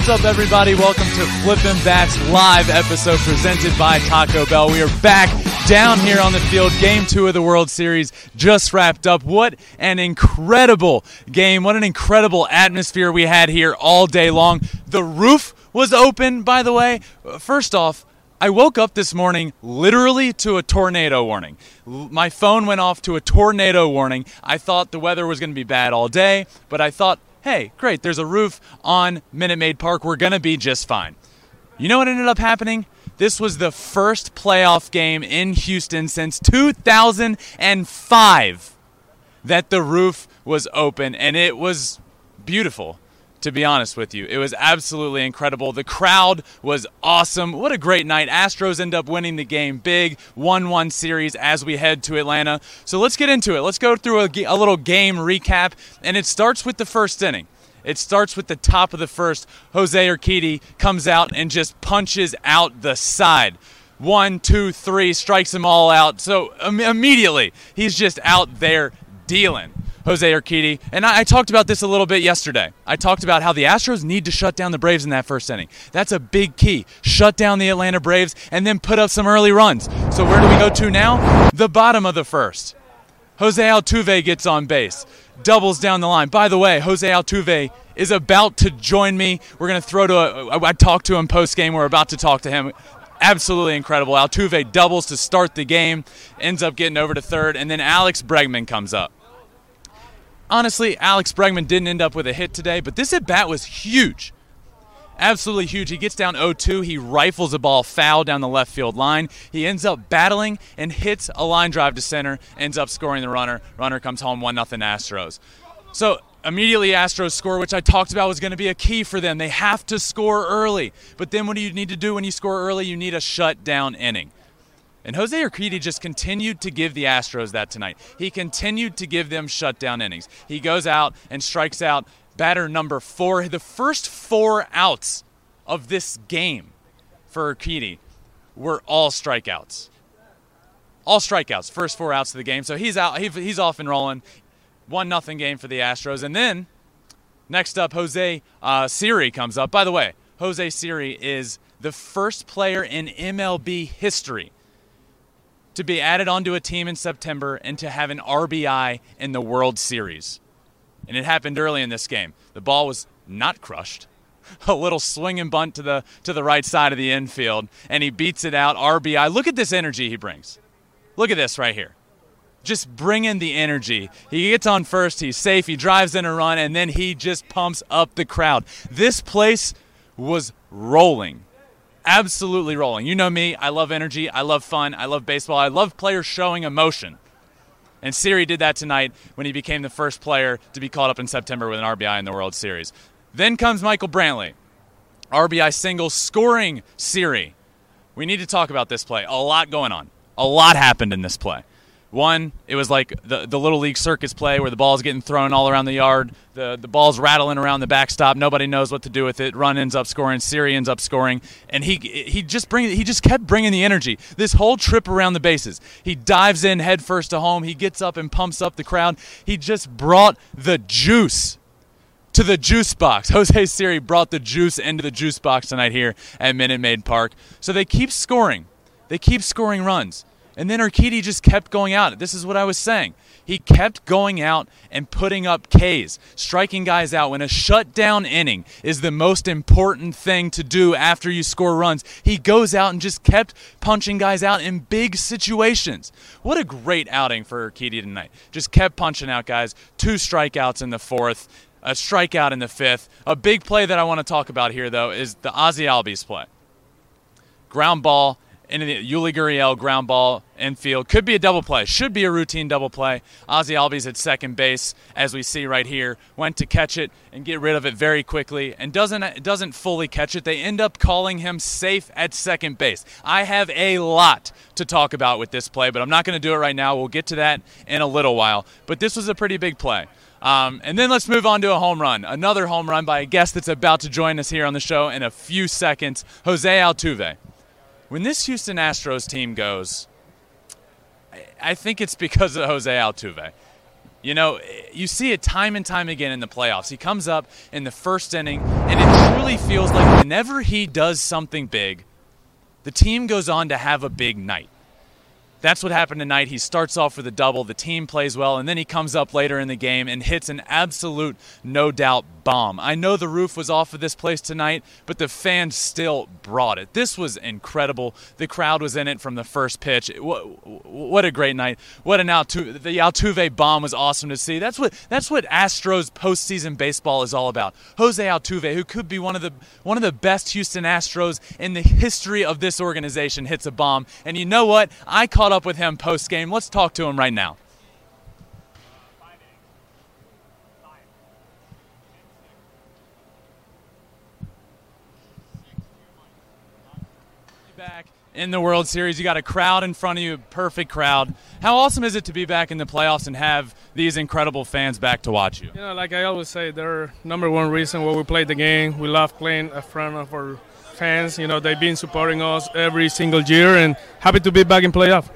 What's up, everybody? Welcome to Flippin' Bats live episode presented by Taco Bell. We are back down here on the field. Game two of the World Series just wrapped up. What an incredible game. What an incredible atmosphere we had here all day long. The roof was open, by the way. First off, I woke up this morning literally to a tornado warning. My phone went off to a tornado warning. I thought the weather was going to be bad all day, but I thought hey, great, there's a roof on Minute Maid Park. We're going to be just fine. You know what ended up happening? This was the first playoff game in Houston since 2005 that the roof was open, and it was beautiful to be honest with you. It was absolutely incredible. The crowd was awesome. What a great night. Astros end up winning the game big, 1 1 series as we head to Atlanta. So let's get into it. Let's go through a, a, little game recap, and it starts with the first inning. It starts with the top of the first. Jose Urquidy comes out and just punches out the side. One, two, three, strikes them all out. So immediately, he's just out there dealing. Jose Urquidy. And I, I, talked about this a little bit yesterday. I talked about how the Astros need to shut down the Braves in that first inning. That's a big key. Shut down the Atlanta Braves and then put up some early runs. So where do we go to now? The bottom of the first. Jose Altuve gets on base, doubles down the line. By the way, Jose Altuve is about to join me. We're going to throw to a, I talked to him post game. We're about to talk to him absolutely incredible. Altuve doubles to start the game, ends up getting over to third, and then Alex Bregman comes up. Honestly, Alex Bregman didn't end up with a hit today, but this at bat was huge. Absolutely huge. He gets down 0 2. He rifles a ball foul down the left field line. He ends up battling and hits a line drive to center, ends up scoring the runner. Runner comes home 1 0 Astros. So immediately Astros score, which I talked about was going to be a key for them. They have to score early. But then what do you need to do when you score early? You need a shutdown inning. And Jose Urquidy just continued to give the Astros that tonight. He continued to give them shutdown innings. He goes out and strikes out batter number four. The first four outs of this game for Urquidy were all strikeouts. All strikeouts, first four outs of the game. So he's out. he's off and rolling. One nothing game for the Astros. And then next up, Jose uh, Siri comes up. By the way, Jose Siri is the first player in MLB history to be added onto a team in September and to have an RBI in the World Series. And it happened early in this game. The ball was not crushed. A little swing and bunt to the to the right side of the infield, and he beats it out. RBI. Look at this energy he brings. Look at this right here. Just bringing the energy. He gets on first, he's safe, he drives in a run, and then he just pumps up the crowd. This place was rolling absolutely rolling. You know me, I love energy, I love fun, I love baseball, I love players showing emotion. And Siri did that tonight when he became the first player to be called up in September with an RBI in the World Series. Then comes Michael Brantley. RBI single scoring Siri. We need to talk about this play. A lot going on. A lot happened in this play. One, it was like the, the little league circus play where the ball's getting thrown all around the yard. The the ball's rattling around the backstop. Nobody knows what to do with it. Run ends up scoring. Siri ends up scoring, and he he just bring he just kept bringing the energy. This whole trip around the bases, he dives in head first to home. He gets up and pumps up the crowd. He just brought the juice to the juice box. Jose Siri brought the juice into the juice box tonight here at Minute Maid Park. So they keep scoring. They keep scoring runs. And then Urquidy just kept going out. This is what I was saying. He kept going out and putting up Ks, striking guys out. When a shutdown inning is the most important thing to do after you score runs, he goes out and just kept punching guys out in big situations. What a great outing for Urquidy tonight. Just kept punching out guys. Two strikeouts in the fourth, a strikeout in the fifth. A big play that I want to talk about here, though, is the Ozzie Albies play. Ground ball the Yuli Gurriel ground ball infield. Could be a double play. Should be a routine double play. Ozzie Albies at second base, as we see right here, went to catch it and get rid of it very quickly, and doesn't doesn't fully catch it. They end up calling him safe at second base. I have a lot to talk about with this play, but I'm not going to do it right now. We'll get to that in a little while. But this was a pretty big play. Um, and then let's move on to a home run. Another home run by a guest that's about to join us here on the show in a few seconds, Jose Altuve when this Houston Astros team goes, I think it's because of Jose Altuve. You know, you see it time and time again in the playoffs. He comes up in the first inning, and it truly feels like whenever he does something big, the team goes on to have a big night. That's what happened tonight. He starts off with a double, the team plays well, and then he comes up later in the game and hits an absolute, no doubt, bomb. I know the roof was off of this place tonight, but the fans still brought it. This was incredible. The crowd was in it from the first pitch. What, a great night. What an Altuve, the Altuve bomb was awesome to see. That's what that's what Astros postseason baseball is all about. Jose Altuve, who could be one of the one of the best Houston Astros in the history of this organization, hits a bomb. And you know what? I caught up with him post game. Let's talk to him right now. back in the World Series. You got a crowd in front of you, a perfect crowd. How awesome is it to be back in the playoffs and have these incredible fans back to watch you? You know, like I always say, they're number one reason why we play the game. We love playing in front of our fans. You know, they've been supporting us every single year, and happy to be back in playoff.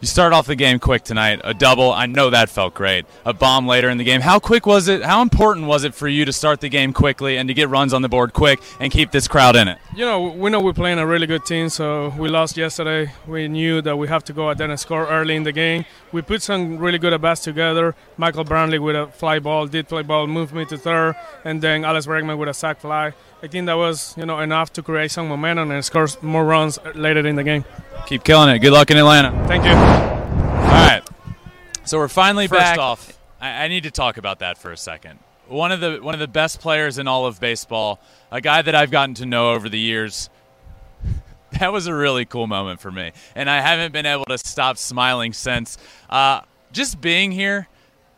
You start off the game quick tonight, a double. I know that felt great. A bomb later in the game. How quick was it? How important was it for you to start the game quickly and to get runs on the board quick and keep this crowd in it? You know, we know we're playing a really good team, so we lost yesterday. We knew that we have to go out there and score early in the game. We put some really good at bats together. Michael Brantley with a fly ball, did fly ball, moved me to third, and then Alex Bregman with a sac fly. I think that was you know enough to create some momentum and score more runs later in the game. Keep killing it. Good luck in Atlanta. Thank you. All right. So we're finally First back. off, I, I need to talk about that for a second. One of the one of the best players in all of baseball, a guy that I've gotten to know over the years. That was a really cool moment for me, and I haven't been able to stop smiling since. Uh, just being here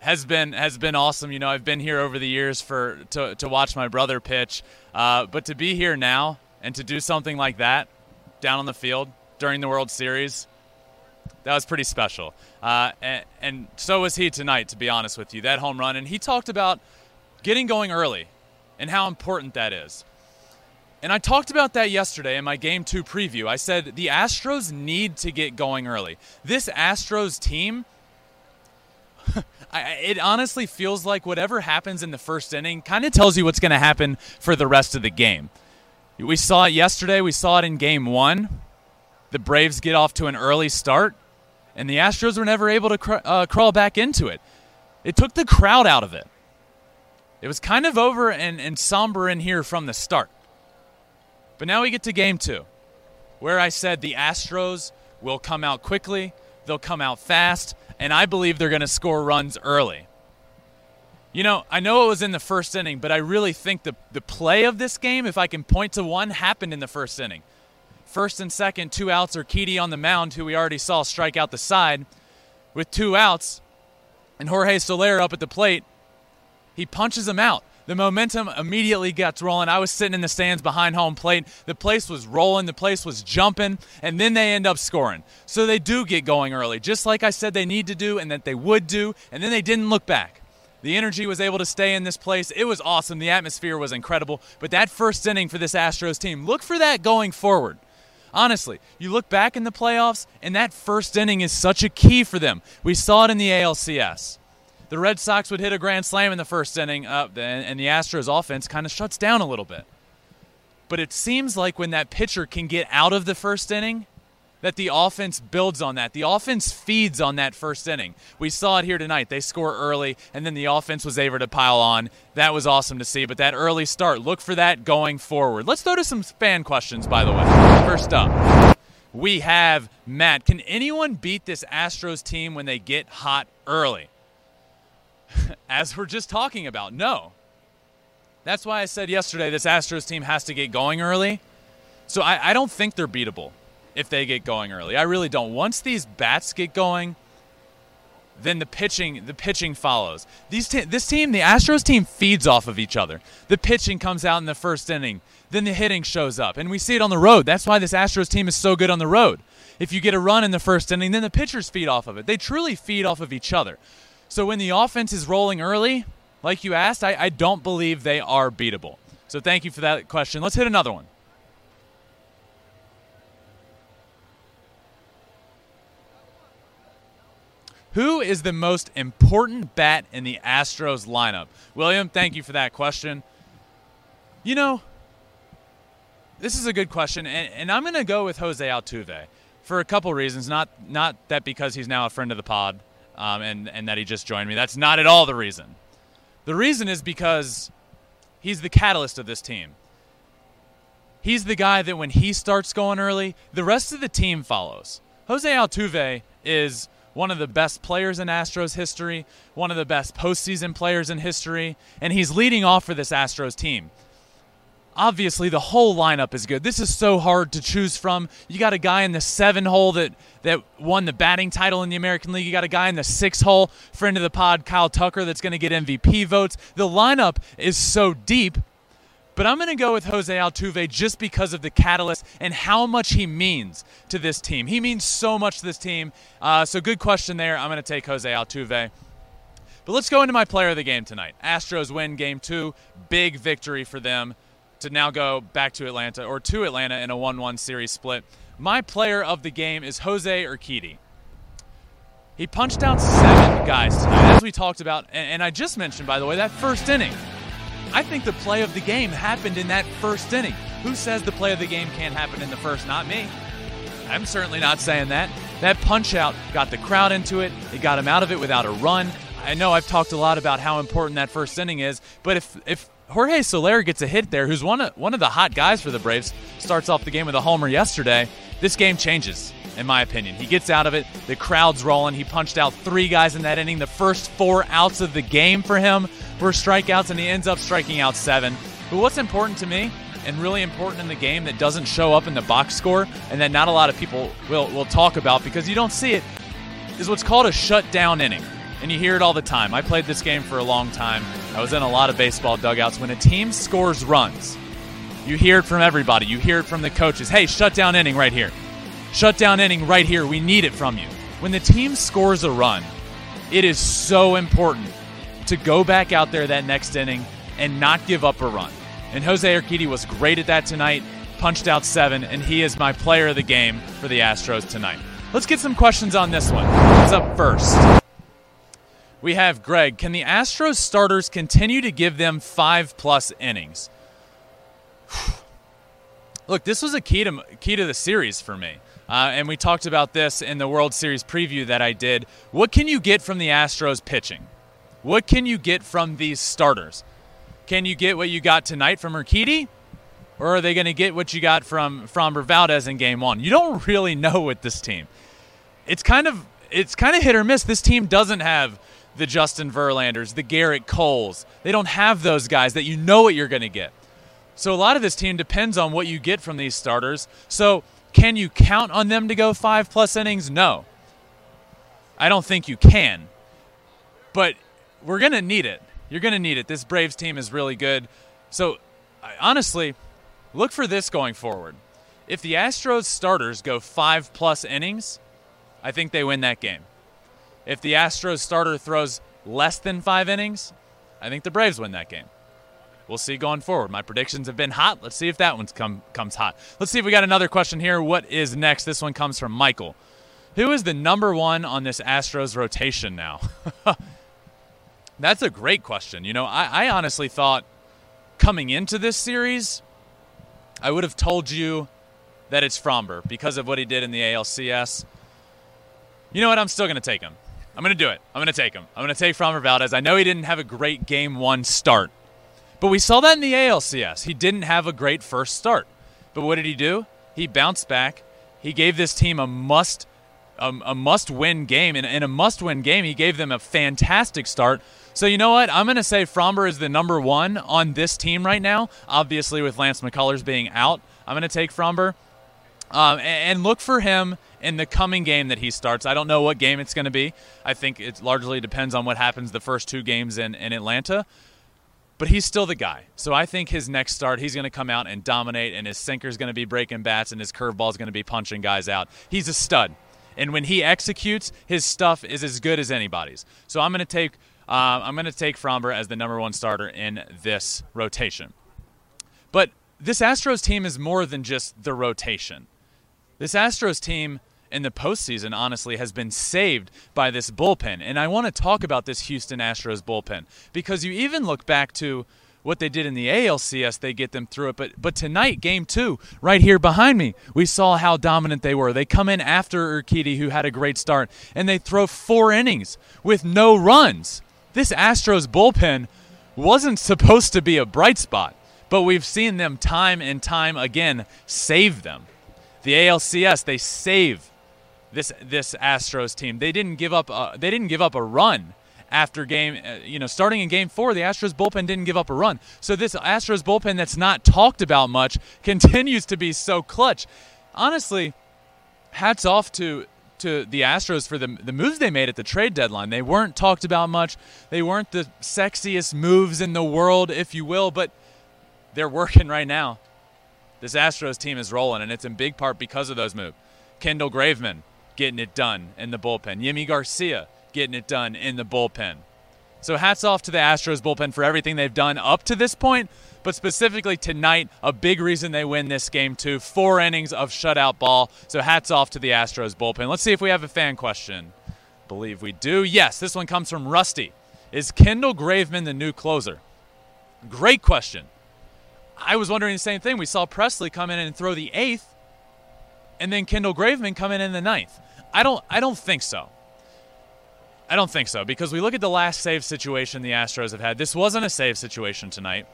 has been has been awesome. You know, I've been here over the years for to to watch my brother pitch, uh, but to be here now and to do something like that down on the field during the World Series, that was pretty special. Uh, and, and so was he tonight, to be honest with you. That home run, and he talked about getting going early and how important that is. And I talked about that yesterday in my game two preview. I said the Astros need to get going early. This Astros team I, it honestly feels like whatever happens in the first inning kind of tells you what's going to happen for the rest of the game. We saw it yesterday. We saw it in game one. The Braves get off to an early start, and the Astros were never able to cr- uh, crawl back into it. It took the crowd out of it. It was kind of over and, and somber in here from the start. But now we get to game two, where I said the Astros will come out quickly, they'll come out fast, and I believe they're going to score runs early. You know, I know it was in the first inning, but I really think the, the play of this game, if I can point to one, happened in the first inning. First and second, two outs Urquidy on the mound, who we already saw strike out the side. With two outs, and Jorge Soler up at the plate, he punches him out. The momentum immediately gets rolling. I was sitting in the stands behind home plate. The place was rolling, the place was jumping, and then they end up scoring. So they do get going early, just like I said they need to do and that they would do, and then they didn't look back. The energy was able to stay in this place. It was awesome. The atmosphere was incredible. But that first inning for this Astros team, look for that going forward. Honestly, you look back in the playoffs, and that first inning is such a key for them. We saw it in the ALCS the Red Sox would hit a grand slam in the first inning, uh, and the Astros offense kind of shuts down a little bit. But it seems like when that pitcher can get out of the first inning, that the offense builds on that. The offense feeds on that first inning. We saw it here tonight. They score early, and then the offense was able to pile on. That was awesome to see. But that early start, look for that going forward. Let's go to some fan questions, by the way. First up, we have Matt. Can anyone beat this Astros team when they get hot early? as we're just talking about, no. That's why I said yesterday this Astros team has to get going early. So I, I don't think they're beatable if they get going early. I really don't. Once these bats get going, then the pitching the pitching follows. These te- this team, the Astros team, feeds off of each other. The pitching comes out in the first inning, then the hitting shows up, and we see it on the road. That's why this Astros team is so good on the road. If you get a run in the first inning, then the pitchers feed off of it. They truly feed off of each other. So when the offense is rolling early, like you asked, I, I don't believe they are beatable. So thank you for that question. Let's hit another one. Who is the most important bat in the Astros lineup? William, thank you for that question. You know, this is a good question, and, and I'm going to go with Jose Altuve for a couple reasons. Not not that because he's now a friend of the pod um, and and that he just joined me. That's not at all the reason. The reason is because he's the catalyst of this team. He's the guy that when he starts going early, the rest of the team follows. Jose Altuve is one of the best players in Astros history, one of the best postseason players in history, and he's leading off for this Astros team obviously the whole lineup is good. This is so hard to choose from. You got a guy in the seven hole that that won the batting title in the American League. You got a guy in the six hole, friend of the pod, Kyle Tucker, that's going to get MVP votes. The lineup is so deep. But I'm going to go with Jose Altuve just because of the catalyst and how much he means to this team. He means so much to this team. Uh, so, good question there. I'm going to take Jose Altuve. But let's go into my player of the game tonight. Astros win game two. Big victory for them to now go back to Atlanta or to Atlanta in a 1 1 series split. My player of the game is Jose Urquidy. He punched out seven guys tonight, as we talked about. And, I just mentioned, by the way, that first inning. I think the play of the game happened in that first inning. Who says the play of the game can't happen in the first? Not me. I'm certainly not saying that. That punch out got the crowd into it. It got him out of it without a run. I know I've talked a lot about how important that first inning is, but if if Jorge Soler gets a hit there, who's one of, one of the hot guys for the Braves, starts off the game with a homer yesterday. This game changes, in my opinion. He gets out of it. The crowd's rolling. He punched out three guys in that inning. The first four outs of the game for him were strikeouts, and he ends up striking out seven. But what's important to me and really important in the game that doesn't show up in the box score and that not a lot of people will, will talk about because you don't see it is what's called a shutdown inning and you hear it all the time. I played this game for a long time. I was in a lot of baseball dugouts. When a team scores runs, you hear it from everybody. You hear it from the coaches. Hey, shut down inning right here. Shut down inning right here. We need it from you. When the team scores a run, it is so important to go back out there that next inning and not give up a run. And Jose Urquidy was great at that tonight, punched out seven, and he is my player of the game for the Astros tonight. Let's get some questions on this one. What's up first? We have Greg. Can the Astros starters continue to give them five plus innings? Look, this was a key to key to the series for me, uh, and we talked about this in the World Series preview that I did. What can you get from the Astros pitching? What can you get from these starters? Can you get what you got tonight from Urquidy? Or are they going to get what you got from Framber Valdez in game one? You don't really know with this team. It's kind of it's kind of hit or miss. This team doesn't have the Justin Verlanders, the Gerrit Coles. They don't have those guys that you know what you're going to get. So a lot of this team depends on what you get from these starters. So can you count on them to go five plus innings? No. I don't think you can. But we're going to need it. You're going to need it. This Braves team is really good. So honestly, look for this going forward. If the Astros starters go five plus innings, I think they win that game. If the Astros starter throws less than five innings, I think the Braves win that game. We'll see going forward. My predictions have been hot. Let's see if that one come, comes hot. Let's see if we got another question here. What is next? This one comes from Michael. Who is the number one on this Astros rotation now? That's a great question. You know, I, I honestly thought coming into this series, I would have told you that it's Framber because of what he did in the ALCS. You know what? I'm still going to take him. I'm going to do it. I'm going to take him. I'm going to take Framber Valdez. I know he didn't have a great game one start, but we saw that in the ALCS. He didn't have a great first start. But what did he do? He bounced back. He gave this team a must a, a must win game. And in a must win game, he gave them a fantastic start. So you know what? I'm going to say Framber is the number one on this team right now. Obviously, with Lance McCullers being out, I'm going to take Framber. Um, and, and look for him in the coming game that he starts. I don't know what game it's going to be. I think it largely depends on what happens the first two games in, in Atlanta. But he's still the guy. So I think his next start, he's going to come out and dominate, and his sinker is going to be breaking bats, and his curveball is going to be punching guys out. He's a stud. And when he executes, his stuff is as good as anybody's. So I'm going to take uh, I'm going to take Framber as the number one starter in this rotation. But this Astros team is more than just the rotation. This Astros team in the postseason, honestly, has been saved by this bullpen. And I want to talk about this Houston Astros bullpen because you even look back to what they did in the ALCS, they get them through it. But but tonight, game two, right here behind me, we saw how dominant they were. They come in after Urquidy, who had a great start, and they throw four innings with no runs. This Astros bullpen wasn't supposed to be a bright spot, but we've seen them time and time again save them. The ALCS, they save this this Astros team. They didn't give up. A, they didn't give up a run after game, uh, you know, starting in game four, the Astros bullpen didn't give up a run. So this Astros bullpen that's not talked about much continues to be so clutch. Honestly, hats off to to the Astros for the the moves they made at the trade deadline. They weren't talked about much. They weren't the sexiest moves in the world, if you will, but they're working right now. This Astros team is rolling, and it's in big part because of those moves. Kendall Graveman getting it done in the bullpen. Yimi Garcia getting it done in the bullpen. So hats off to the Astros bullpen for everything they've done up to this point, but specifically tonight, a big reason they win this game too. Four innings of shutout ball. So hats off to the Astros bullpen. Let's see if we have a fan question. Believe we do. Yes, this one comes from Rusty. Is Kendall Graveman the new closer? Great question. I was wondering the same thing. We saw Pressly come in and throw the eighth, and then Kendall Graveman come in in the ninth. I don't. I don't think so. I don't think so because we look at the last save situation the Astros have had. This wasn't a save situation tonight.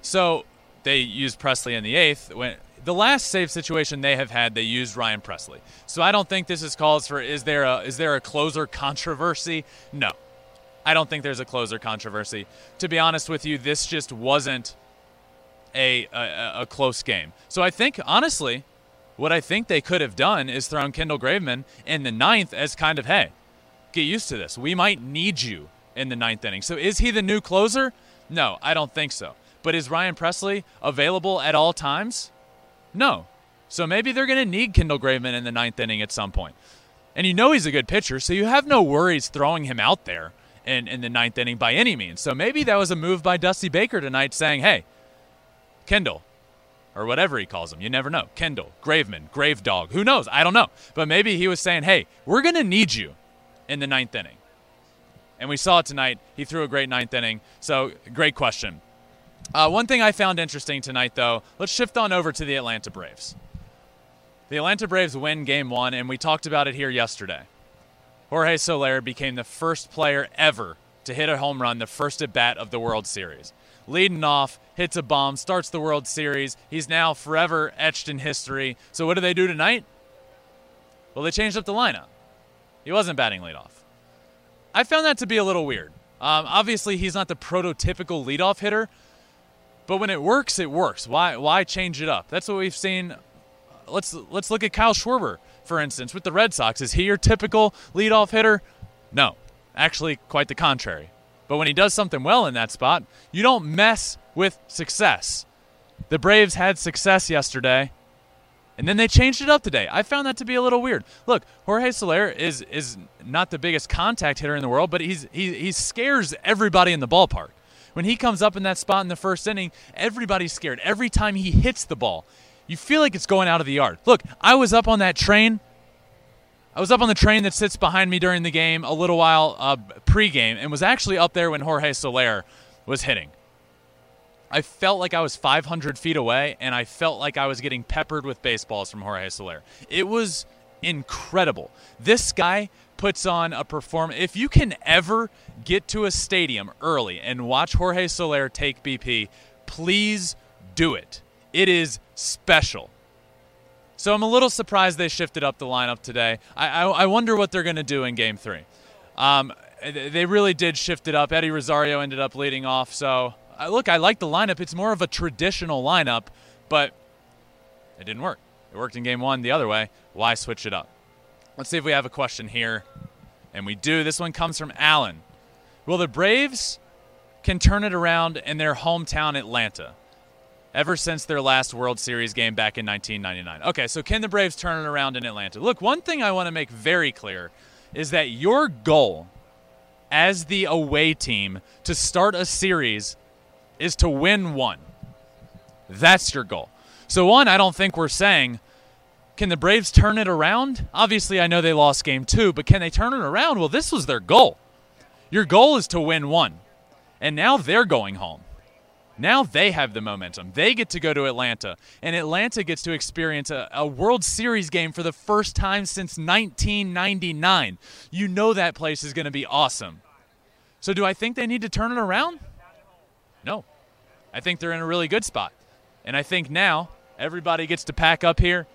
So they used Pressly in the eighth. When the last save situation they have had, they used Ryan Pressly. So I don't think this is calls for is there a is there a closer controversy? No. I don't think there's a closer controversy. To be honest with you, this just wasn't a, a, a close game. So I think honestly, what I think they could have done is thrown Kendall Graveman in the ninth as kind of hey, get used to this. We might need you in the ninth inning. So is he the new closer? No, I don't think so. But is Ryan Pressly available at all times? No. So maybe they're going to need Kendall Graveman in the ninth inning at some point. And you know he's a good pitcher, so you have no worries throwing him out there in, in the ninth inning by any means. So maybe that was a move by Dusty Baker tonight saying, hey, Kendall, or whatever he calls him. You never know. Kendall, Graveman, Grave Dog, who knows? I don't know. But maybe he was saying, hey, we're going to need you in the ninth inning. And we saw it tonight. He threw a great ninth inning. So, great question. Uh, one thing I found interesting tonight, though, let's shift on over to the Atlanta Braves. The Atlanta Braves win game one, and we talked about it here yesterday. Jorge Soler became the first player ever to hit a home run the first at bat of the World Series. Leading off, hits a bomb, starts the World Series. He's now forever etched in history. So, what do they do tonight? Well, they changed up the lineup. He wasn't batting leadoff. I found that to be a little weird. Um, obviously, he's not the prototypical leadoff hitter, but when it works, it works. Why why change it up? That's what we've seen. Let's let's look at Kyle Schwarber, for instance, with the Red Sox. Is he your typical leadoff hitter? No, actually, quite the contrary. But when he does something well in that spot, you don't mess with success. The Braves had success yesterday and then they changed it up today. I found that to be a little weird. Look, Jorge Soler is is not the biggest contact hitter in the world, but he's he he scares everybody in the ballpark. When he comes up in that spot in the first inning, everybody's scared. Every time he hits the ball, you feel like it's going out of the yard. Look, I was up on that train. I was up on the train that sits behind me during the game a little while uh, pregame, and was actually up there when Jorge Soler was hitting. I felt like I was 500 feet away, and I felt like I was getting peppered with baseballs from Jorge Soler. It was incredible. This guy puts on a performance. If you can ever get to a stadium early and watch Jorge Soler take BP, please do it. It is special. So I'm a little surprised they shifted up the lineup today. I, I, I wonder what they're going to do in Game Three. Um, they really did shift it up. Eddie Rosario ended up leading off, so look, I like the lineup. It's more of a traditional lineup, but it didn't work. It worked in game one the other way. Why switch it up? Let's see if we have a question here. And we do. This one comes from Allen. Will the Braves can turn it around in their hometown Atlanta? Ever since their last World Series game back in 1999. Okay, so can the Braves turn it around in Atlanta? Look, one thing I want to make very clear is that your goal as the away team to start a series is to win one. That's your goal. So, one, I don't think we're saying, Can the Braves turn it around? Obviously, I know they lost game two, but can they turn it around? Well, this was their goal. Your goal is to win one. And now they're going home. Now they have the momentum. They get to go to Atlanta, and Atlanta gets to experience a, a, World Series game for the first time since 1999. You know that place is going to be awesome. So, do I think they need to turn it around? No. I think they're in a really good spot. And I think now everybody gets to pack up here.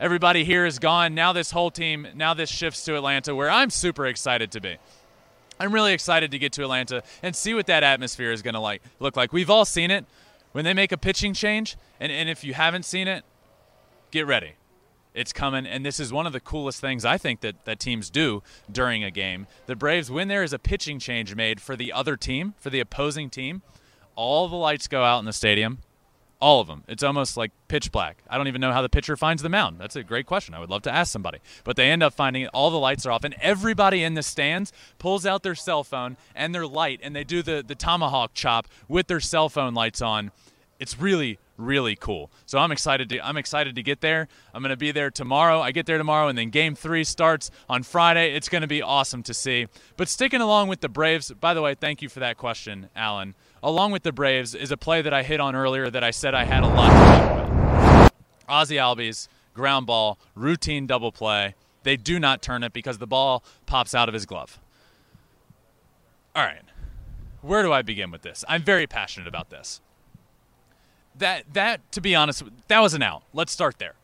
Everybody here is gone. Now, this whole team, now this shifts to Atlanta, where I'm super excited to be. I'm really excited to get to Atlanta and see what that atmosphere is going to like look like. We've all seen it when they make a pitching change, and, and if you haven't seen it, get ready. It's coming, and this is one of the coolest things I think that, that teams do during a game. The Braves, when there is a pitching change made for the other team, for the opposing team, all the lights go out in the stadium all of them. It's almost like pitch black. I don't even know how the pitcher finds the mound. That's a great question. I would love to ask somebody. But they end up finding it. All the lights are off, and everybody in the stands pulls out their cell phone and their light, and they do the, the tomahawk chop with their cell phone lights on. It's really, really cool. So I'm excited to I'm excited to get there. I'm going to be there tomorrow. I get there tomorrow, and then Game Three starts on Friday. It's going to be awesome to see. But sticking along with the Braves. By the way, thank you for that question, Alan along with the Braves, is a play that I hit on earlier that I said I had a lot to talk about. Ozzie Albies, ground ball, routine double play. They do not turn it because the ball pops out of his glove. All right. Where do I begin with this? I'm very passionate about this. That that to be honest, that was an out. Let's start there.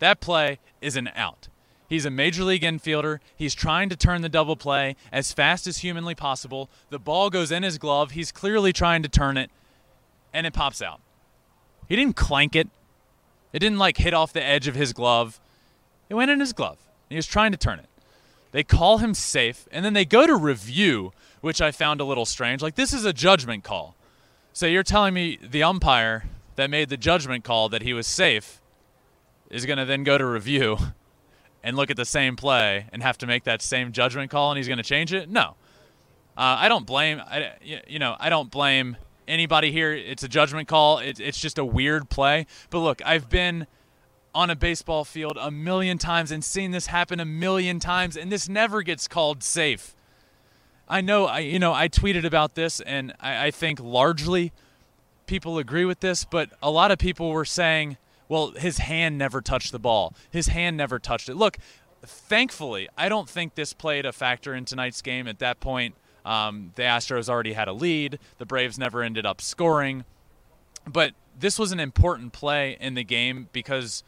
That play is an out. He's a major league infielder. He's trying to turn the double play as fast as humanly possible. The ball goes in his glove. He's clearly trying to turn it, and it pops out. He didn't clank it. It didn't like hit off the edge of his glove. It went in his glove. He was trying to turn it. They call him safe, and then they go to review, which I found a little strange. Like, this is a judgment call. So you're telling me the umpire that made the judgment call that he was safe is going to then go to review and look at the same play and have to make that same judgment call and he's going to change it? No. Uh, I don't blame I, you know I don't blame anybody here. It's a judgment call. It, it's just a weird play. But look, I've been on a baseball field a million times and seen this happen a million times, and this never gets called safe. I know I you know I tweeted about this, and I, I think largely people agree with this, but a lot of people were saying well, his hand never touched the ball. His hand never touched it. Look, thankfully, I don't think this played a factor in tonight's game. At that point, um, the Astros already had a lead. The Braves never ended up scoring. But this was an important play in the game because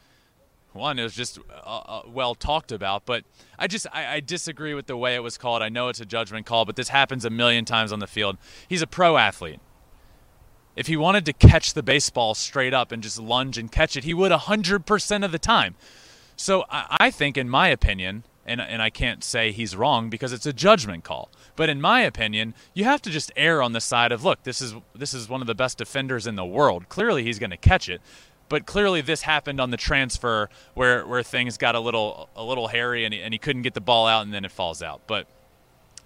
one, it was just uh, uh, well talked about. But I just I, I, disagree with the way it was called. I know it's a judgment call, but this happens a million times on the field. He's a pro athlete. If he wanted to catch the baseball straight up and just lunge and catch it, he would 100% of the time. So I, think, in my opinion, and, and I can't say he's wrong because it's a judgment call. But in my opinion, you have to just err on the side of look, this is this is one of the best defenders in the world. Clearly he's going to catch it. But clearly this happened on the transfer where, where things got a little a little hairy and he, and he couldn't get the ball out and then it falls out. But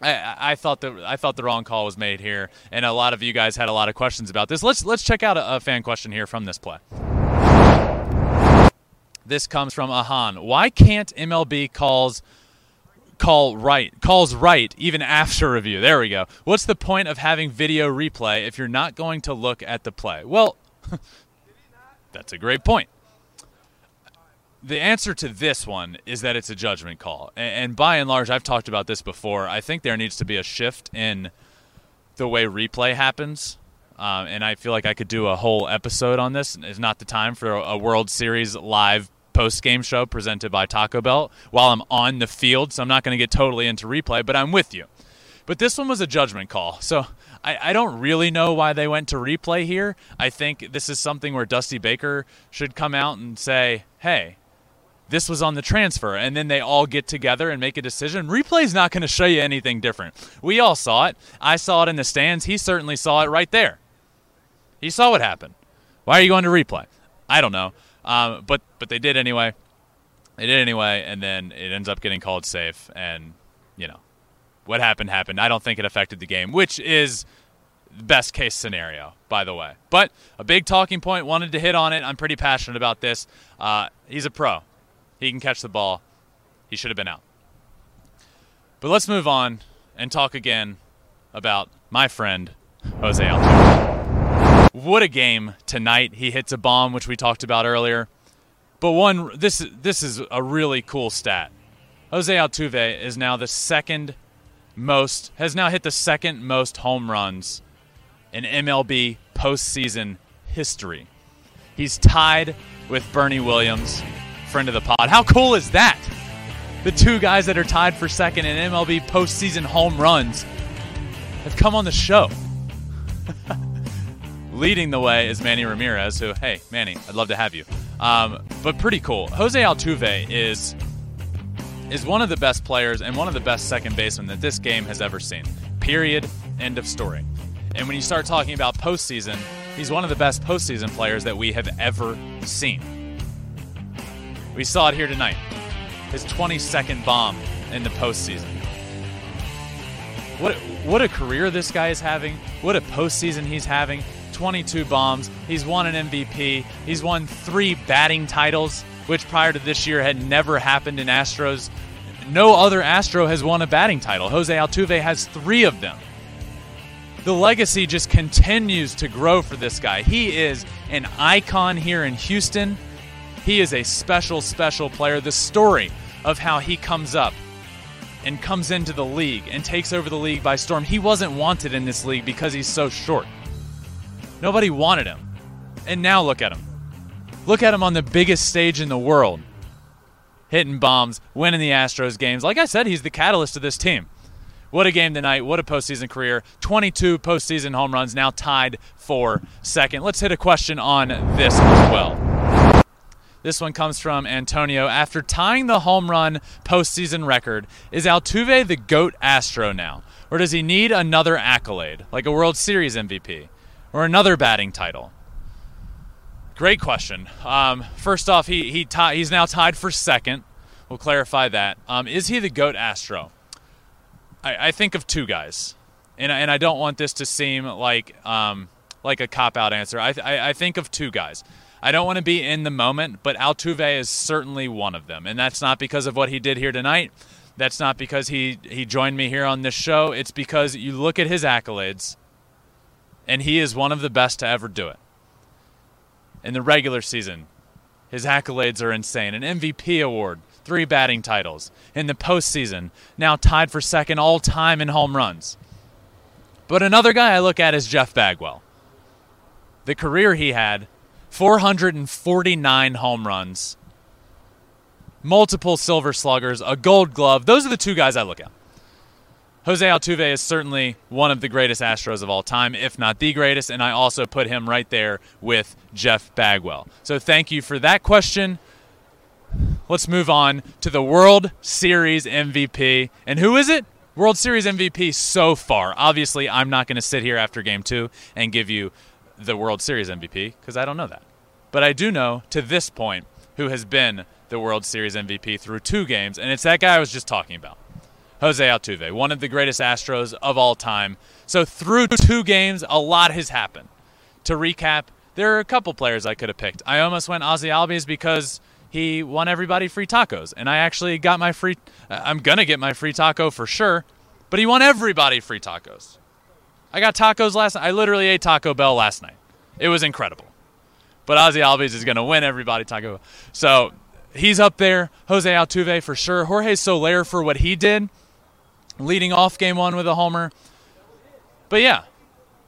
I, I, thought the I thought the wrong call was made here, and a lot of you guys had a lot of questions about this. Let's let's check out a, a fan question here from this play. This comes from Ahan. Why can't MLB calls call right calls right even after review? There we go. What's the point of having video replay if you're not going to look at the play? Well, that's a great point the answer to this one is that it's a judgment call. And, by and large, I've talked about this before. I think there needs to be a shift in the way replay happens. Um, and I feel like I could do a whole episode on this. It's not the time for a World Series live post game show presented by Taco Bell while I'm on the field. So I'm not going to get totally into replay, but I'm with you. But this one was a judgment call. So I, I don't really know why they went to replay here. I think this is something where Dusty Baker should come out and say, hey, this was on the transfer. And then they all get together and make a decision. Replay's not going to show you anything different. We all saw it. I saw it in the stands. He certainly saw it right there. He saw what happened. Why are you going to replay? I don't know. Um, but but they did anyway. They did anyway and then it ends up getting called safe. And you know what happened happened. I don't think it affected the game which is the best case scenario, by the way. But a big talking point, wanted to hit on it. I'm pretty passionate about this. Uh, he's a pro. He can catch the ball. He should have been out. But let's move on and talk again about my friend, Jose Altuve. What a game tonight. He hits a bomb, which we talked about earlier. But one, this, this is a really cool stat. Jose Altuve is now the second most, has now hit the second most home runs in MLB postseason history. He's tied with Bernie Williams, friend of the pod. How cool is that? The two guys that are tied for second in MLB postseason home runs have come on the show. Leading the way is Manny Ramirez, who, hey, Manny, I'd love to have you. Um, but pretty cool. Jose Altuve is is one of the best players and one of the best second basemen that this game has ever seen. Period. End of story. And when you start talking about postseason, he's one of the best postseason players that we have ever seen. We saw it here tonight. His 22nd bomb in the postseason. What what a career this guy is having. What a postseason he's having. 22 bombs. He's won an MVP. He's won three batting titles, which prior to this year had never happened in Astros. No other Astro has won a batting title. Jose Altuve has three of them. The legacy just continues to grow for this guy. He is an icon here in Houston. He is a special, special player. The story of how he comes up and comes into the league and takes over the league by storm. He wasn't wanted in this league because he's so short. Nobody wanted him. And now look at him. Look at him on the biggest stage in the world. Hitting bombs, winning the Astros games. Like I said, he's the catalyst of this team. What a game tonight. What a postseason career. 22 postseason home runs, now tied for second. Let's hit a question on this as well. This one comes from Antonio. After tying the home run postseason record, is Altuve the GOAT Astro now? Or does he need another accolade, like a World Series MVP? Or another batting title? Great question. Um, first off, he, he tie, he's now tied for second. We'll clarify that. Um, is he the GOAT Astro? I, I, think of two guys. And, and I don't want this to seem like um, like a cop out answer. I, I, I think of two guys. I don't want to be in the moment, but Altuve is certainly one of them. And that's not because of what he did here tonight. That's not because he, he joined me here on this show. It's because you look at his accolades, and he is one of the best to ever do it. In the regular season, his accolades are insane. An MVP award, three batting titles. In the postseason, now tied for second all time in home runs. But another guy I look at is Jeff Bagwell. The career he had 449 home runs, multiple silver sluggers, a gold glove. Those are the two guys I look at. Jose Altuve is certainly one of the greatest Astros of all time, if not the greatest, and I also put him right there with Jeff Bagwell. So thank you for that question. Let's move on to the World Series MVP. And who is it? World Series MVP so far. Obviously, I'm not going to sit here after game two and give you the World Series MVP because I don't know that. But I do know to this point who has been the World Series MVP through two games, and it's that guy I was just talking about. Jose Altuve, one of the greatest Astros of all time. So through two games, a lot has happened. To recap, there are a couple players I could have picked. I almost went Ozzie Albies because he won everybody free tacos, and I actually got my free. I'm gonna get my free taco for sure, but he won everybody free tacos. I got tacos last night. I literally ate Taco Bell last night. It was incredible. But Ozzie Albies is going to win everybody Taco Bell. So he's up there. Jose Altuve for sure. Jorge Soler for what he did, leading off game one with a homer. But yeah,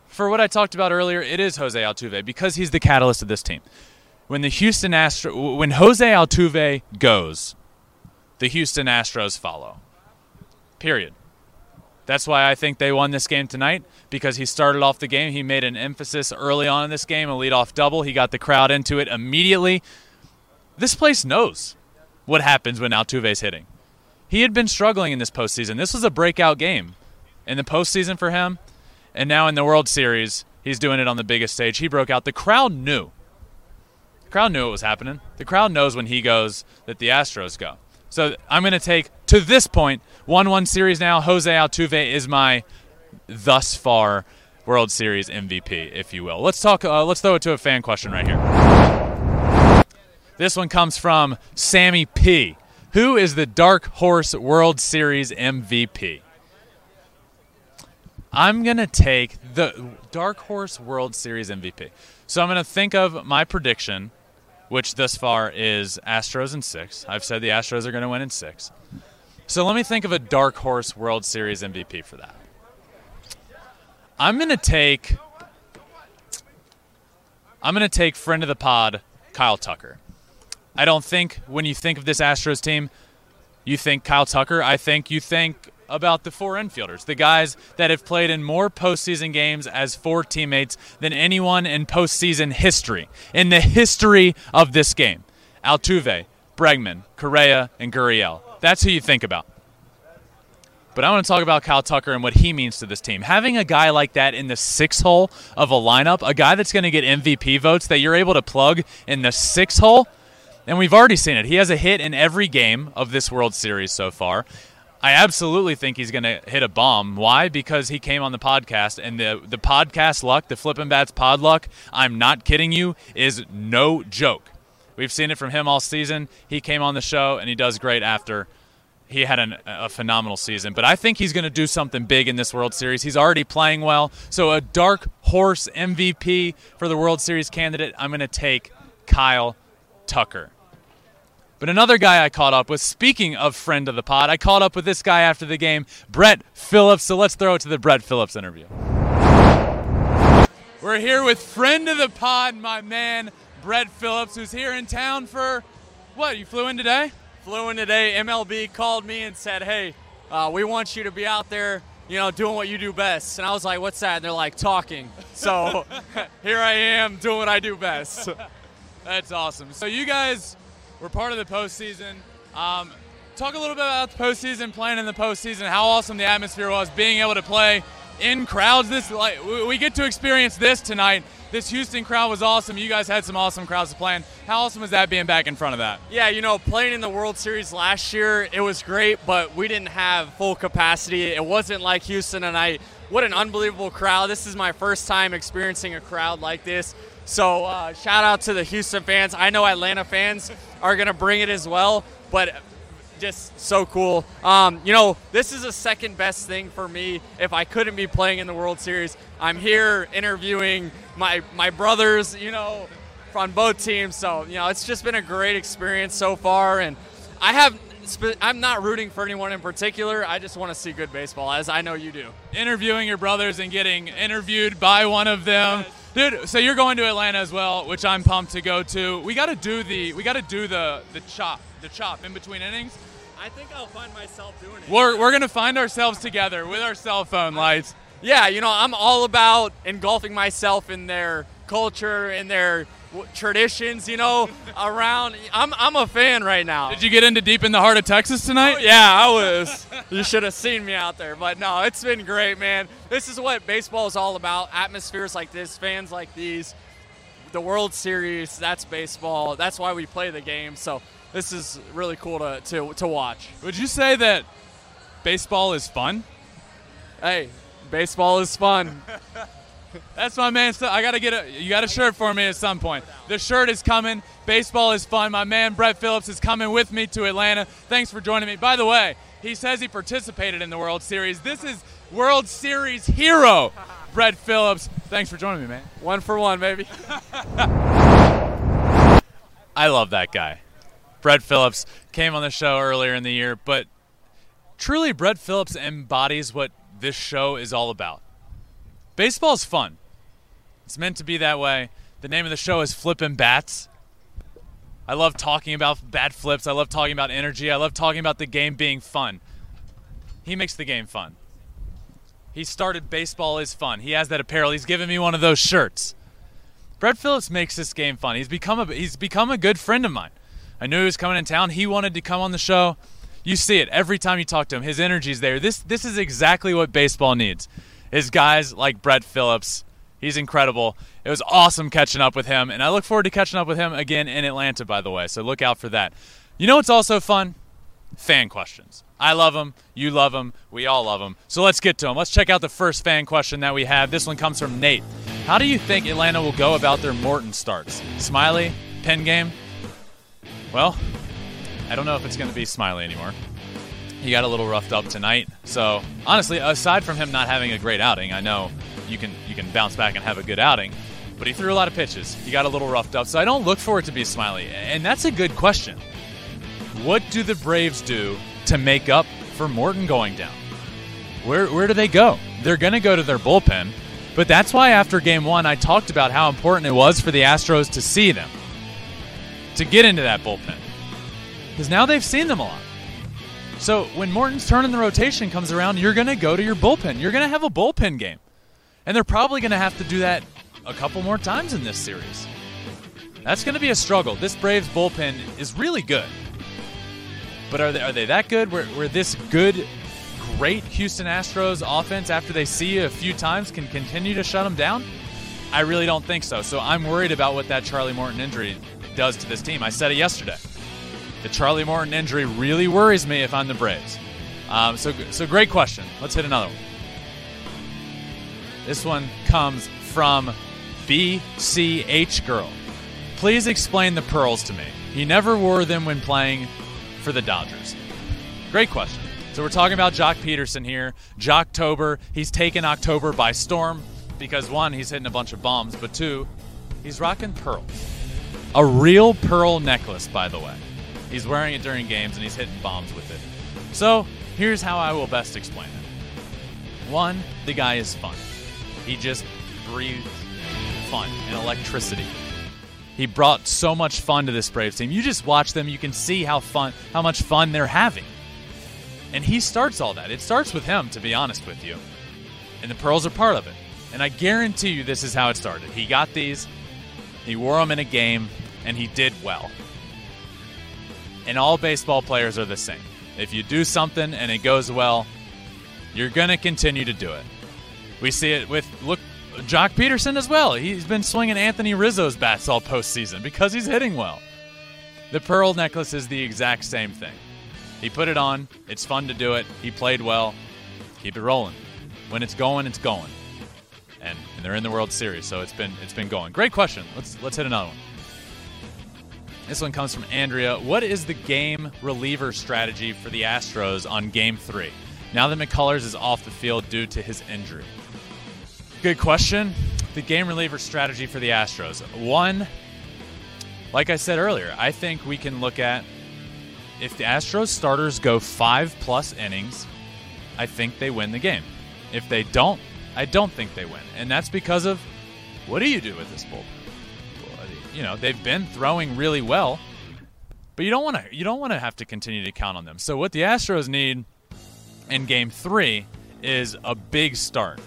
for what I talked about earlier, it is Jose Altuve because he's the catalyst of this team. When the Houston Astros, when Jose Altuve goes, the Houston Astros follow. Period. That's why I think they won this game tonight because he started off the game. He made an emphasis early on in this game, a leadoff double. He got the crowd into it immediately. This place knows what happens when Altuve's hitting. He had been struggling in this postseason. This was a breakout game in the postseason for him, and now in the World Series, he's doing it on the biggest stage. He broke out. The crowd knew. The crowd knew what was happening. The crowd knows when he goes that the Astros go. So I'm going to take to this point one one series now. Jose Altuve is my thus far World Series MVP, if you will. Let's talk. Uh, let's throw it to a fan question right here. This one comes from Sammy P. Who is the Dark Horse World Series MVP? I'm going to take the Dark Horse World Series MVP. So I'm going to think of my prediction, which thus far is Astros in six. I've said the Astros are going to win in six. So let me think of a Dark Horse World Series MVP for that. I'm going to take. I'm going to take friend of the pod, Kyle Tucker. I don't think when you think of this Astros team, you think Kyle Tucker. I think you think about the four infielders, the guys that have played in more postseason games as four teammates than anyone in postseason history. In the history of this game, Altuve, Bregman, Correa, and Gurriel. That's who you think about. But I want to talk about Kyle Tucker and what he means to this team. Having a guy like that in the six hole of a lineup, a guy that's going to get MVP votes that you're able to plug in the six hole, and we've already seen it. He has a hit in every game of this World Series so far. I absolutely think he's going to hit a bomb. Why? Because he came on the podcast, and the the podcast luck, the flipping bats pod luck. I'm not kidding you, is no joke. We've seen it from him all season. He came on the show, and he does great after. He had an, a phenomenal season, but I think he's going to do something big in this World Series. He's already playing well, so a dark horse MVP for the World Series candidate. I'm going to take Kyle Tucker. But another guy I caught up with, speaking of friend of the pod, I caught up with this guy after the game, Brett Phillips. So let's throw it to the Brett Phillips interview. We're here with friend of the pod, my man, Brett Phillips, who's here in town for what? You flew in today? Flew in today. MLB called me and said, hey, uh, we want you to be out there, you know, doing what you do best. And I was like, what's that? And they're like, talking. So here I am doing what I do best. That's awesome. So you guys we're part of the postseason. Um, talk a little bit about the postseason, playing in the postseason, how awesome the atmosphere was, being able to play in crowds. This like we get to experience this tonight. This Houston crowd was awesome. You guys had some awesome crowds to play in. How awesome was that being back in front of that? Yeah, you know, playing in the World Series last year, it was great, but we didn't have full capacity. It wasn't like Houston tonight. What an unbelievable crowd. This is my first time experiencing a crowd like this. So uh, shout out to the Houston fans. I know Atlanta fans are going to bring it as well, but just so cool. Um, you know, this is a second best thing for me if I couldn't be playing in the World Series. I'm here interviewing my my brothers, you know, on both teams. So, you know, it's just been a great experience so far and I have I'm not rooting for anyone in particular. I just want to see good baseball, as I know you do. Interviewing your brothers and getting interviewed by one of them. Yes. Dude, so you're going to Atlanta as well, which I'm pumped to go to. We got to do the we got to do the the chop, the chop in between innings. I think I'll find myself doing it. We're we're gonna find ourselves together with our cell phone lights. Yeah, you know, I'm all about engulfing myself in their culture, in their traditions, you know, around. I'm, I'm a fan right now. Did you get into deep in the heart of Texas tonight? Oh, yeah, I was. you should have seen me out there. But no, it's been great, man. This is what baseball is all about. Atmospheres like this, fans like these, the World Series. That's baseball. That's why we play the game. So this is really cool to, to, to watch. Would you say that baseball is fun? Hey, baseball is fun. That's my man. I gotta get a. You got a shirt for me at some point. The shirt is coming. Baseball is fun. My man Brett Phillips is coming with me to Atlanta. Thanks for joining me. By the way, he says he participated in the World Series. This is World Series hero, Brett Phillips. Thanks for joining me, man. One for one, baby. I love that guy. Brett Phillips came on the show earlier in the year, but truly, Brett Phillips embodies what this show is all about Baseball's fun. It's meant to be that way. The name of the show is Flippin' Bats. I love talking about bat flips. I love talking about energy. I love talking about the game being fun. He makes the game fun. He started Baseball is Fun. He has that apparel. He's given me one of those shirts. Brett Phillips makes this game fun. He's become a he's become a good friend of mine. I knew he was coming in town. He wanted to come on the show. You see it every time you talk to him. His energy's there. This this is exactly what baseball needs is guys like Brett Phillips. He's incredible. It was awesome catching up with him, and I look forward to catching up with him again in Atlanta, by the way. So look out for that. You know what's also fun? Fan questions. I love them. You love them. We all love them. So let's get to them. Let's check out the first fan question that we have. This one comes from Nate. How do you think Atlanta will go about their Morton starts? Smyly, pen game? Well, I don't know if it's going to be Smyly anymore. He got a little roughed up tonight. So honestly, aside from him not having a great outing, I know you can you can bounce back and have a good outing. But he threw a lot of pitches. He got a little roughed up. So I don't look for it to be Smyly. And that's a good question. What do the Braves do to make up for Morton going down? Where where do they go? They're going to go to their bullpen. But that's why after game 1 I talked about how important it was for the Astros to see them. To get into that bullpen. Cuz now they've seen them a lot. So when Morton's turn in the rotation comes around, you're going to go to your bullpen. You're going to have a bullpen game. And they're probably going to have to do that a couple more times in this series. That's going to be a struggle. This Braves bullpen is really good. But are they, are they that good? Where, where this good, great Houston Astros offense, after they see you a few times, can continue to shut them down? I really don't think so. So I'm worried about what that Charlie Morton injury does to this team. I said it yesterday. The Charlie Morton injury really worries me if I'm the Braves. Um, so, so great question. Let's hit another one. This one comes from BCH Girl. Please explain the pearls to me. He never wore them when playing for the Dodgers. Great question. So we're talking about Joc Pederson here. Joctober. He's taken October by storm because one, he's hitting a bunch of bombs, but two, he's rocking pearls. A real pearl necklace, by the way. He's wearing it during games and he's hitting bombs with it. So here's how I will best explain it. One, the guy is fun. He just breathes fun and electricity. He brought so much fun to this Braves team. You just watch them, you can see how fun, how much fun they're having. And he starts all that. It starts with him, to be honest with you. And the pearls are part of it. And I guarantee you this is how it started. He got these, he wore them in a game, and he did well. And all baseball players are the same. If you do something and it goes well, you're going to continue to do it. We see it with look Joc Pederson as well. He's been swinging Anthony Rizzo's bats all postseason because he's hitting well. The pearl necklace is the exact same thing. He put it on. It's fun to do it. He played well. Keep it rolling. When it's going, it's going. And, and they're in the World Series, so it's been it's been going. Great question. Let's let's hit another one. This one comes from Andrea. What is the game reliever strategy for the Astros on Game Three? Now that McCullers is off the field due to his injury. Good question. The game reliever strategy for the Astros. One, like I said earlier, I think we can look at if the Astros starters go five plus innings, I think they win the game. If they don't, I don't think they win. And that's because of what do you do with this bullpen? You know, they've been throwing really well, but you don't want to you don't want to have to continue to count on them. So what the Astros need in game 3 is a big start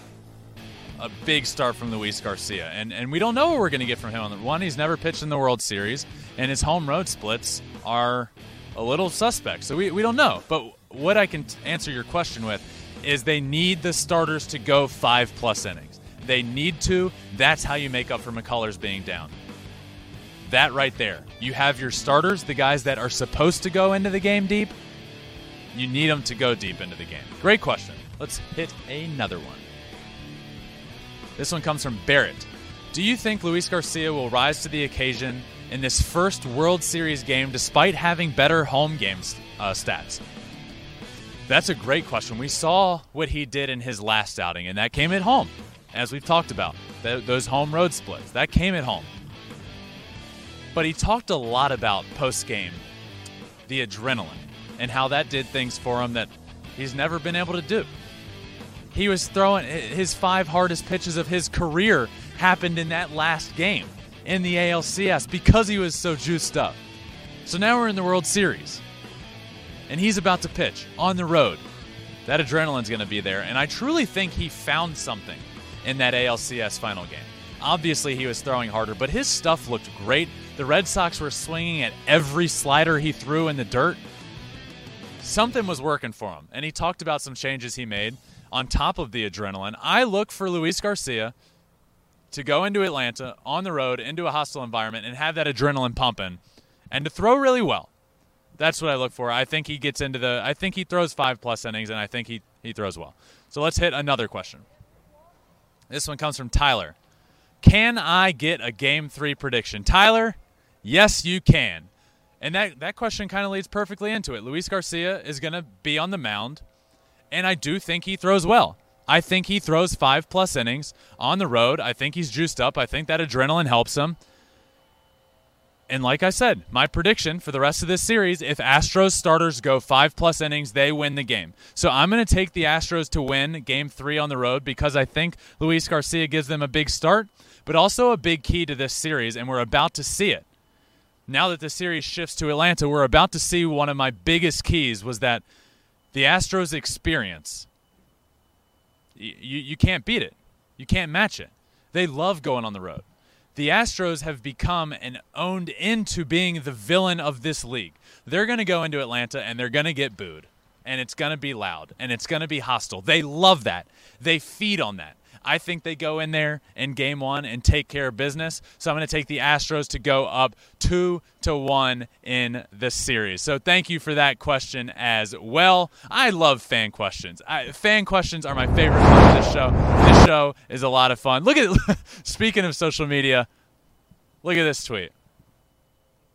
a big start from Luis Garcia. And and we don't know what we're going to get from him. On the one, he's never pitched in the World Series, and his home road splits are a little suspect. So we, we don't know. But what I can t- answer your question with is they need the starters to go five plus innings. They need to. That's how you make up for McCullers being down. That right there. You have your starters, the guys that are supposed to go into the game deep. You need them to go deep into the game. Great question. Let's hit another one. This one comes from Barrett. Do you think Luis Garcia will rise to the occasion in this first World Series game despite having better home games uh, stats? That's a great question. We saw what he did in his last outing, and that came at home, as we've talked about. Th- those home road splits, that came at home. But he talked a lot about post game the adrenaline and how that did things for him that he's never been able to do. He was throwing his five hardest pitches of his career happened in that last game in the ALCS because he was so juiced up. So now we're in the World Series. And he's about to pitch on the road. That adrenaline's going to be there. And I truly think he found something in that ALCS final game. Obviously, he was throwing harder, but his stuff looked great. The Red Sox were swinging at every slider he threw in the dirt. Something was working for him. And he talked about some changes he made on top of the adrenaline. I look for Luis Garcia to go into Atlanta on the road into a hostile environment and have that adrenaline pumping and to throw really well. That's what I look for. I think he gets into the I think he throws 5 plus innings and I think he he throws well. So let's hit another question. This one comes from Tyler. Can I get a game 3 prediction? Tyler, yes you can. And that, that question kind of leads perfectly into it. Luis Garcia is going to be on the mound, and I do think he throws well. I think he throws five plus innings on the road. I think he's juiced up. I think that adrenaline helps him. And like I said, my prediction for the rest of this series, if Astros starters go five plus innings, they win the game. So I'm going to take the Astros to win game three on the road because I think Luis Garcia gives them a big start, but also a big key to this series, and we're about to see it. Now that the series shifts to Atlanta, we're about to see one of my biggest keys was that the Astros experience. You, you can't beat it. You can't match it. They love going on the road the Astros have become and owned into being the villain of this league. They're going to go into Atlanta and they're going to get booed. And it's going to be loud and it's going to be hostile. They love that. They feed on that. I think they go in there in game one and take care of business. So I'm going to take the Astros to go up two to one in the series. So thank you for that question as well. I love fan questions. I, fan questions are my favorite part of this show. This show is a lot of fun. Look at speaking of social media. Look at this tweet.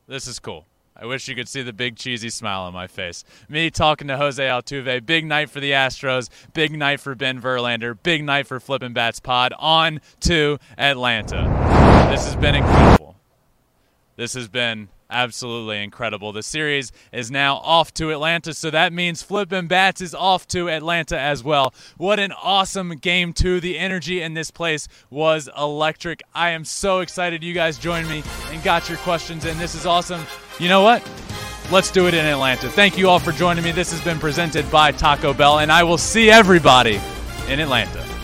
This is cool. I wish you could see the big cheesy smile on my face. Me talking to Jose Altuve. Big night for the Astros. Big night for Ben Verlander. Big night for Flippin' Bats Pod. On to Atlanta. This has been incredible. This has been absolutely incredible. The series is now off to Atlanta, so that means Flippin' Bats is off to Atlanta as well. What an awesome game, too. The energy in this place was electric. I am so excited you guys joined me and got your questions in. This is awesome you know what? Let's do it in Atlanta. Thank you all for joining me. This has been presented by Taco Bell, and I will see everybody in Atlanta.